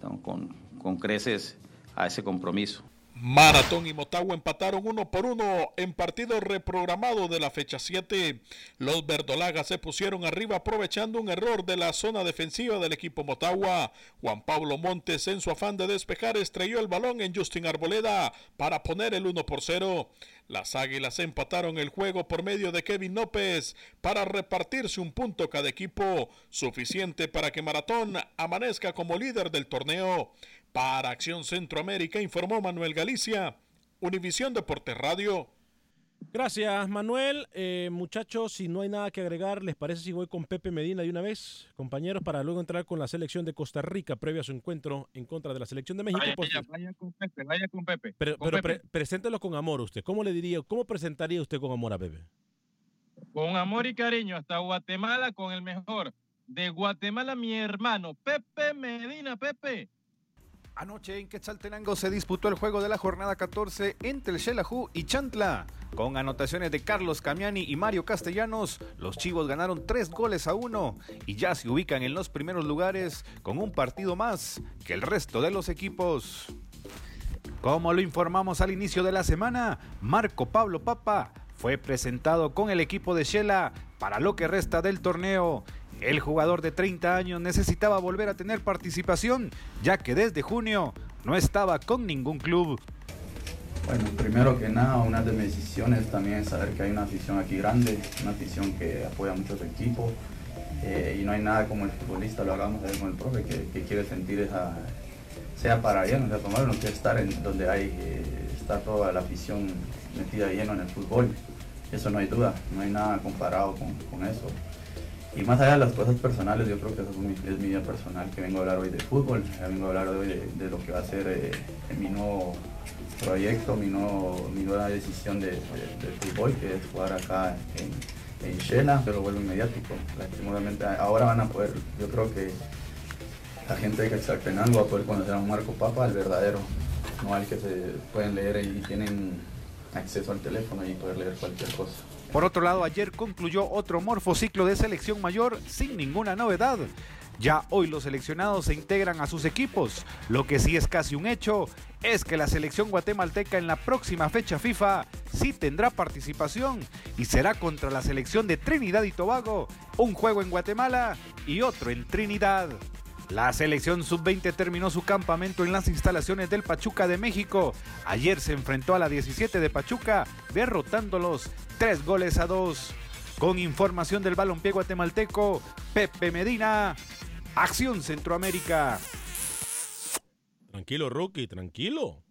con creces a ese compromiso. Maratón y Motagua empataron uno por uno en partido reprogramado de la fecha 7. Los verdolagas se pusieron arriba aprovechando un error de la zona defensiva del equipo Motagua. Juan Pablo Montes en su afán de despejar estrelló el balón en Justin Arboleda para poner el 1 por 0. Las Águilas empataron el juego por medio de Kevin López para repartirse un punto cada equipo, suficiente para que Maratón amanezca como líder del torneo. Para Acción Centroamérica informó Manuel Galicia, Univisión Deportes Radio. Gracias, Manuel. Eh, muchachos, si no hay nada que agregar, ¿les parece si voy con Pepe Medina de una vez, compañeros, para luego entrar con la selección de Costa Rica previo a su encuentro en contra de la selección de México? Vaya, con Pepe, vaya con Pepe. Pero, preséntelo con amor usted. ¿Cómo le diría, cómo presentaría usted con amor a Pepe? Con amor y cariño hasta Guatemala con el mejor. De Guatemala, mi hermano, Pepe Medina, Pepe. Anoche en Quetzaltenango se disputó el juego de la jornada 14 entre el Xelajú y Chantla. Con anotaciones de Carlos Camiani y Mario Castellanos, los Chivos ganaron tres goles a uno y ya se ubican en los primeros lugares con un partido más que el resto de los equipos. Como lo informamos al inicio de la semana, Marco Pablo Papa fue presentado con el equipo de Shela para lo que resta del torneo el jugador de 30 años necesitaba volver a tener participación, ya que desde junio no estaba con ningún club. Bueno, primero que nada, una de mis decisiones también es saber que hay una afición aquí grande, una afición que apoya mucho a su equipo eh, y no hay nada como el futbolista, lo hablamos ayer con el profe, que, quiere sentir esa, sea para lleno, sea para no quiere estar en donde hay, eh, está toda la afición metida lleno en el fútbol, eso no hay duda, no hay nada comparado con, eso. Y más allá de las cosas personales, yo creo que eso es mi, es mi vida personal, que vengo a hablar hoy de fútbol, vengo a hablar hoy de, lo que va a ser eh, mi nuevo proyecto, mi, mi nueva decisión de, fútbol, que es jugar acá en, en Shela, pero vuelvo inmediático. ahora van a poder, yo creo que la gente de Quetzaltenango va a poder conocer a un Marco Papa, el verdadero, no al que se pueden leer y tienen acceso al teléfono y poder leer cualquier cosa. Por otro lado, ayer concluyó otro morfociclo de selección mayor sin ninguna novedad. Ya hoy los seleccionados se integran a sus equipos. Lo que sí es casi un hecho es que la selección guatemalteca en la próxima fecha FIFA sí tendrá participación y será contra la selección de Trinidad y Tobago, un juego en Guatemala y otro en Trinidad. La selección sub-20 terminó su campamento en las instalaciones del Pachuca de México. Ayer se enfrentó a la 17 de Pachuca, derrotándolos tres goles a dos. Con información del balompié guatemalteco, Pepe Medina, Acción Centroamérica. Tranquilo, Rookie, tranquilo.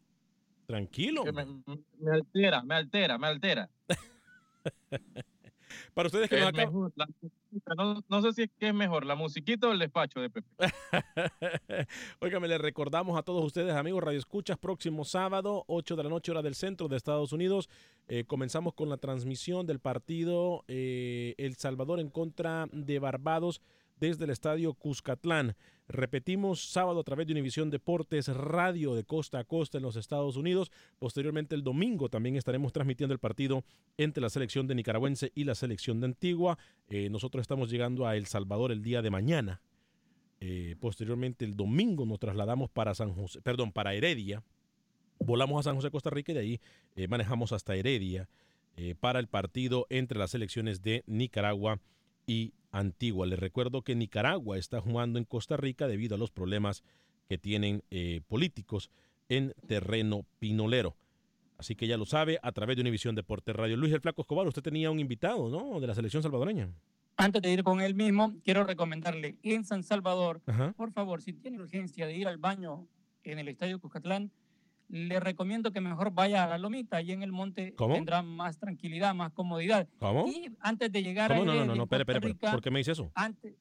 Tranquilo. Me, altera, me altera, me altera. <laughs> Para ustedes que no, no, sé si es que es mejor, la musiquita o el despacho de Pepe. <laughs> Óigame, le recordamos a todos ustedes, amigos Radio Escuchas, próximo sábado, 8 de la noche, hora del centro de Estados Unidos. Eh, comenzamos con la transmisión del partido eh, El Salvador en contra de Barbados desde el estadio Cuscatlán. Repetimos sábado a través de Univisión Deportes Radio de costa a costa en los Estados Unidos. Posteriormente el domingo también estaremos transmitiendo el partido entre la selección de Nicaragüense y la selección de Antigua. Eh, nosotros estamos llegando a El Salvador el día de mañana. Eh, posteriormente el domingo nos trasladamos para San José, perdón, para Heredia. Volamos a San José, Costa Rica y de ahí eh, manejamos hasta Heredia para el partido entre las selecciones de Nicaragua y Antigua. Les recuerdo que Nicaragua está jugando en Costa Rica debido a los problemas que tienen eh, políticos en terreno pinolero. Así que ya lo sabe, a través de Univisión Deporte Radio. Luis el Flaco Escobar, usted tenía un invitado, ¿no? De la selección salvadoreña. Antes de ir con él mismo, quiero recomendarle en San Salvador, por favor, si tiene urgencia de ir al baño en el Estadio Cuscatlán, le recomiendo que mejor vaya a la lomita y en el monte tendrá más tranquilidad, más comodidad. ¿Cómo? Y antes de llegar a. No, no, no, no, espere, espere, ¿por qué me dice eso? Antes,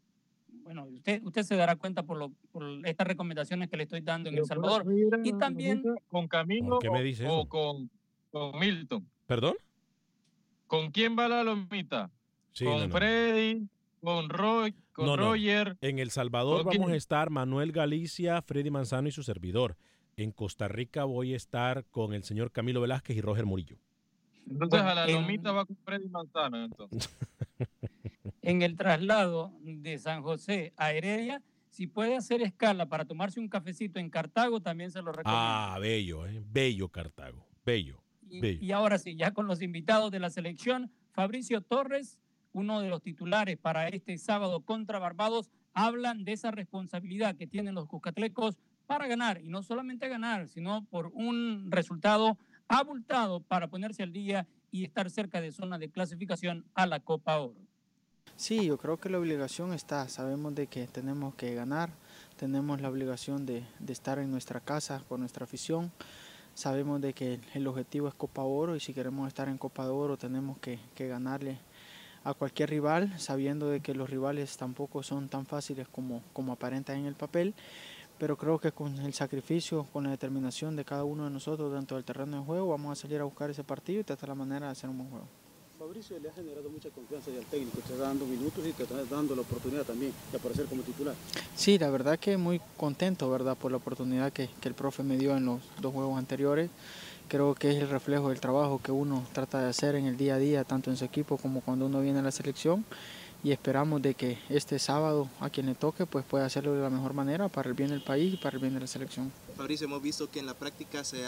bueno, usted, usted se dará cuenta por, lo, por estas recomendaciones que le estoy dando en El Salvador. Y también. ¿Con Camilo qué me dice o, con, con, Milton? ¿Perdón? ¿Con quién va la lomita? ¿Con Freddy? ¿Con, Roy, con Roger? En El Salvador vamos a estar Manuel Galicia, Freddy Manzano y su servidor. En Costa Rica voy a estar con el señor Camilo Velázquez y Roger Murillo. Entonces a la lomita va con Freddy Manzano, entonces. <laughs> en el traslado de San José a Heredia, si puede hacer escala para tomarse un cafecito en Cartago, también se lo recomiendo. Ah, bello, ¿eh? bello Cartago, bello. Y, y ahora sí, ya con los invitados de la selección, Fabricio Torres, uno de los titulares para este sábado contra Barbados, hablan de esa responsabilidad que tienen los cuscatlecos para ganar, y no solamente ganar, sino por un resultado abultado para ponerse al día y estar cerca de zona de clasificación a la Copa Oro. Sí, yo creo que la obligación está, sabemos de que tenemos que ganar, tenemos la obligación de, estar en nuestra casa con nuestra afición, sabemos de que el objetivo es Copa Oro y si queremos estar en Copa de Oro tenemos que, ganarle a cualquier rival, sabiendo de que los rivales tampoco son tan fáciles como, como aparentan en el papel pero creo que con el sacrificio, con la determinación de cada uno de nosotros dentro del terreno de juego, vamos a salir a buscar ese partido y tratar la manera de hacer un buen juego. Fabricio le ha generado mucha confianza al técnico, te está dando minutos y te está dando la oportunidad también de aparecer como titular. Sí, la verdad que muy contento, ¿verdad? Por la oportunidad que, que el profe me dio en los dos juegos anteriores. Creo que es el reflejo del trabajo que uno trata de hacer en el día a día, tanto en su equipo como cuando uno viene a la selección y esperamos de que este sábado a quien le toque pues pueda hacerlo de la mejor manera para el bien del país y para el bien de la selección. Fabricio, hemos visto que en la práctica se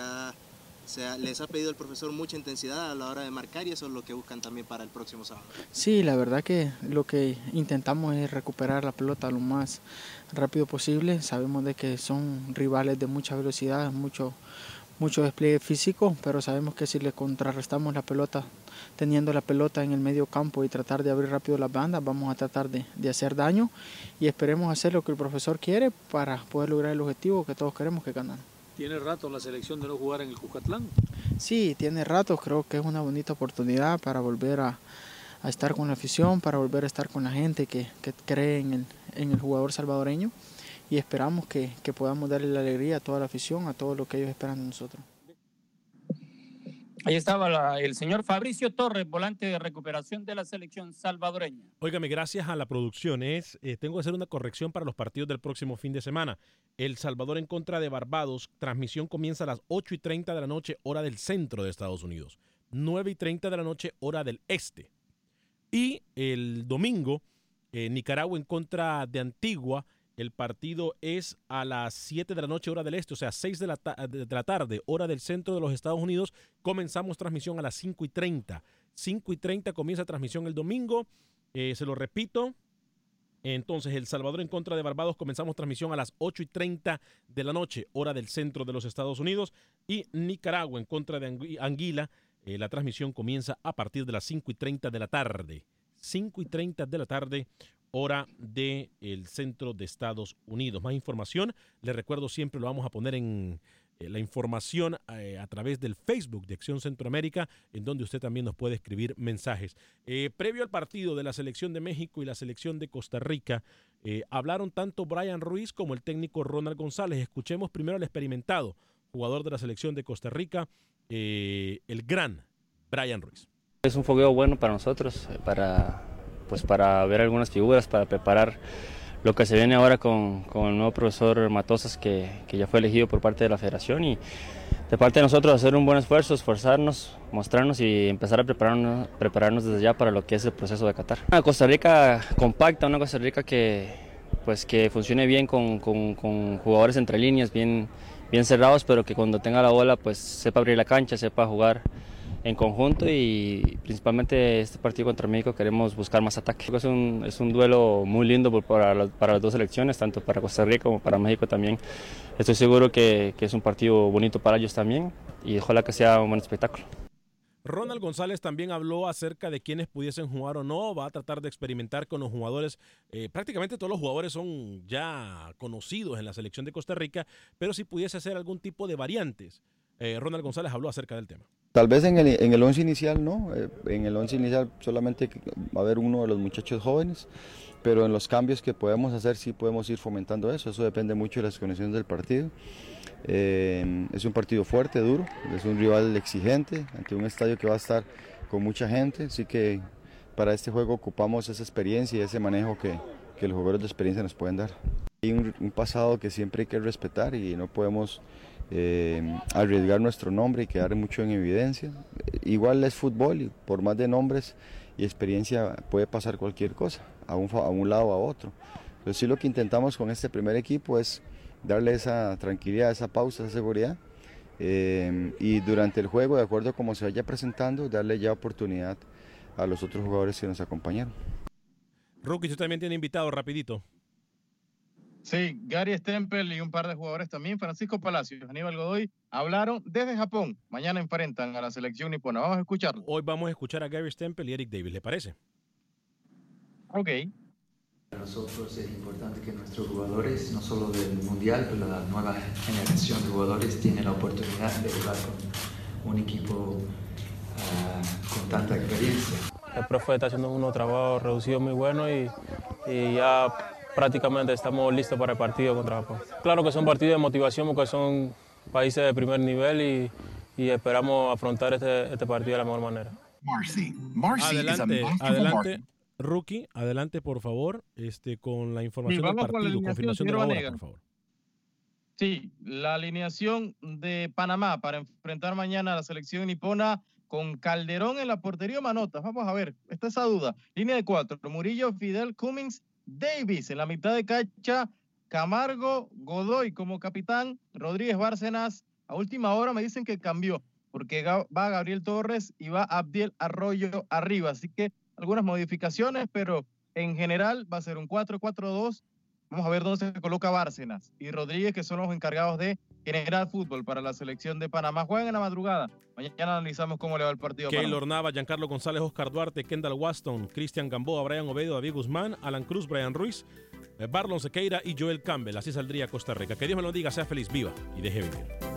les ha pedido el profesor mucha intensidad a la hora de marcar y eso es lo que buscan también para el próximo sábado. Sí, la verdad que lo que intentamos es recuperar la pelota lo más rápido posible. Sabemos de que son rivales de mucha velocidad, mucho mucho despliegue físico, pero sabemos que si le contrarrestamos la pelota, teniendo la pelota en el medio campo y tratar de abrir rápido las bandas, vamos a tratar de, de hacer daño y esperemos hacer lo que el profesor quiere para poder lograr el objetivo que todos queremos que ganar. ¿Tiene rato la selección de no jugar en el Cucatlán? Sí, tiene rato, creo que es una bonita oportunidad para volver a, a estar con la afición, para volver a estar con la gente que, que cree en el, en el jugador salvadoreño y esperamos que, que, podamos darle la alegría a toda la afición, a todo lo que ellos esperan de nosotros. Ahí estaba la, el señor Fabricio Torres, volante de recuperación de la selección salvadoreña. Óigame, gracias a la producción, es, eh, tengo que hacer una corrección para los partidos del próximo fin de semana. El Salvador en contra de Barbados, transmisión comienza a las 8 y 30 de la noche, hora del centro de Estados Unidos. 9 y 30 de la noche, hora del este. Y el domingo, eh, Nicaragua en contra de Antigua, el partido es a las 7 de la noche, hora del este, o sea, 6 de la, de la, tarde, hora del centro de los Estados Unidos. Comenzamos transmisión a las 5 y 30. 5 y 30 comienza transmisión el domingo. Eh, se lo repito. Entonces, El Salvador en contra de Barbados. Comenzamos transmisión a las 8 y 30 de la noche, hora del centro de los Estados Unidos. Y Nicaragua en contra de Anguila. Eh, la transmisión comienza a partir de las 5 y 30 de la tarde. 5 y 30 de la tarde, hora del el centro de Estados Unidos. Más información, les recuerdo siempre lo vamos a poner en eh, la información eh, a través del Facebook de Acción Centroamérica, en donde usted también nos puede escribir mensajes. Eh, previo al partido de la selección de México y la selección de Costa Rica, hablaron tanto Brian Ruiz como el técnico Ronald González. Escuchemos primero al experimentado, jugador de la selección de Costa Rica, el gran Brian Ruiz. Es un fogueo bueno para nosotros, para pues para ver algunas figuras, para preparar lo que se viene ahora con, con el nuevo profesor Matosas que, que, ya fue elegido por parte de la federación y de parte de nosotros hacer un buen esfuerzo, esforzarnos, mostrarnos y empezar a prepararnos, prepararnos desde ya para lo que es el proceso de Qatar. Una Costa Rica compacta, una Costa Rica que, pues, que funcione bien con, con, con jugadores entre líneas, bien, bien cerrados, pero que cuando tenga la bola pues sepa abrir la cancha, sepa jugar en conjunto y principalmente este partido contra México queremos buscar más ataque. Es un, es un duelo muy lindo para, para, las dos selecciones, tanto para Costa Rica como para México también. Estoy seguro que, que es un partido bonito para ellos también y ojalá que sea un buen espectáculo. Ronald González también habló acerca de quienes pudiesen jugar o no, va a tratar de experimentar con los jugadores, eh, prácticamente todos los jugadores son ya conocidos en la selección de Costa Rica, pero si pudiese hacer algún tipo de variantes. Eh, Ronald González habló acerca del tema. Tal vez en el, en el once inicial no, eh, en el once inicial solamente va a haber uno de los muchachos jóvenes, pero en los cambios que podemos hacer sí podemos ir fomentando eso, eso depende mucho de las condiciones del partido. Eh, es un partido fuerte, duro, es un rival exigente, ante un estadio que va a estar con mucha gente, así que para este juego ocupamos esa experiencia y ese manejo que, que los jugadores de experiencia nos pueden dar. Hay un, un pasado que siempre hay que respetar y no podemos eh, arriesgar nuestro nombre y quedar mucho en evidencia. Igual es fútbol y por más de nombres y experiencia puede pasar cualquier cosa, a un, a un lado o a otro. Pero sí lo que intentamos con este primer equipo es darle esa tranquilidad, esa pausa, esa seguridad. Eh, y durante el juego, de acuerdo a cómo se vaya presentando, darle ya oportunidad a los otros jugadores que nos acompañaron. Rookie, usted también tiene invitado rapidito. Sí, Gary Stempel y un par de jugadores también, Francisco Palacios, Aníbal Godoy, hablaron desde Japón. Mañana enfrentan a la selección nipona. Vamos a escucharlo. Hoy vamos a escuchar a Gary Stempel y Eric Davis, ¿le parece? Ok. Para nosotros es importante que nuestros jugadores, no solo del Mundial, pero la nueva generación de jugadores, tienen la oportunidad de jugar con un equipo uh, con tanta experiencia. El profe está haciendo un trabajo reducido muy bueno y, y ya prácticamente estamos listos para el partido contra Japón. Claro que son partidos de motivación porque son países de primer nivel y, y esperamos afrontar este, este, partido de la mejor manera. Marcy. Marcy adelante, adelante, rookie, adelante por favor, este, con la información del partido, confirmación de la hora, por favor. Sí, la alineación de Panamá para enfrentar mañana a la selección nipona con Calderón en la portería Manotas. Vamos a ver, está esa duda. Línea de cuatro, Murillo, Fidel, Cummings Davis en la mitad de cancha, Camargo, Godoy como capitán, Rodríguez Bárcenas. A última hora me dicen que cambió, porque va Gabriel Torres y va Abdiel Arroyo arriba. Así que algunas modificaciones, pero en general va a ser un 4-4-2. Vamos a ver dónde se coloca Bárcenas y Rodríguez, que son los encargados de generar fútbol para la selección de Panamá. Juegan en la madrugada. Mañana analizamos cómo le va el partido. Keylor Nava, Giancarlo González, Oscar Duarte, Kendall Waston, Cristian Gamboa, Brian Obedo, David Guzmán, Alan Cruz, Brian Ruiz, eh, Barlon Sequeira y Joel Campbell. Así saldría Costa Rica. Que Dios me lo diga, sea feliz, viva y deje vivir.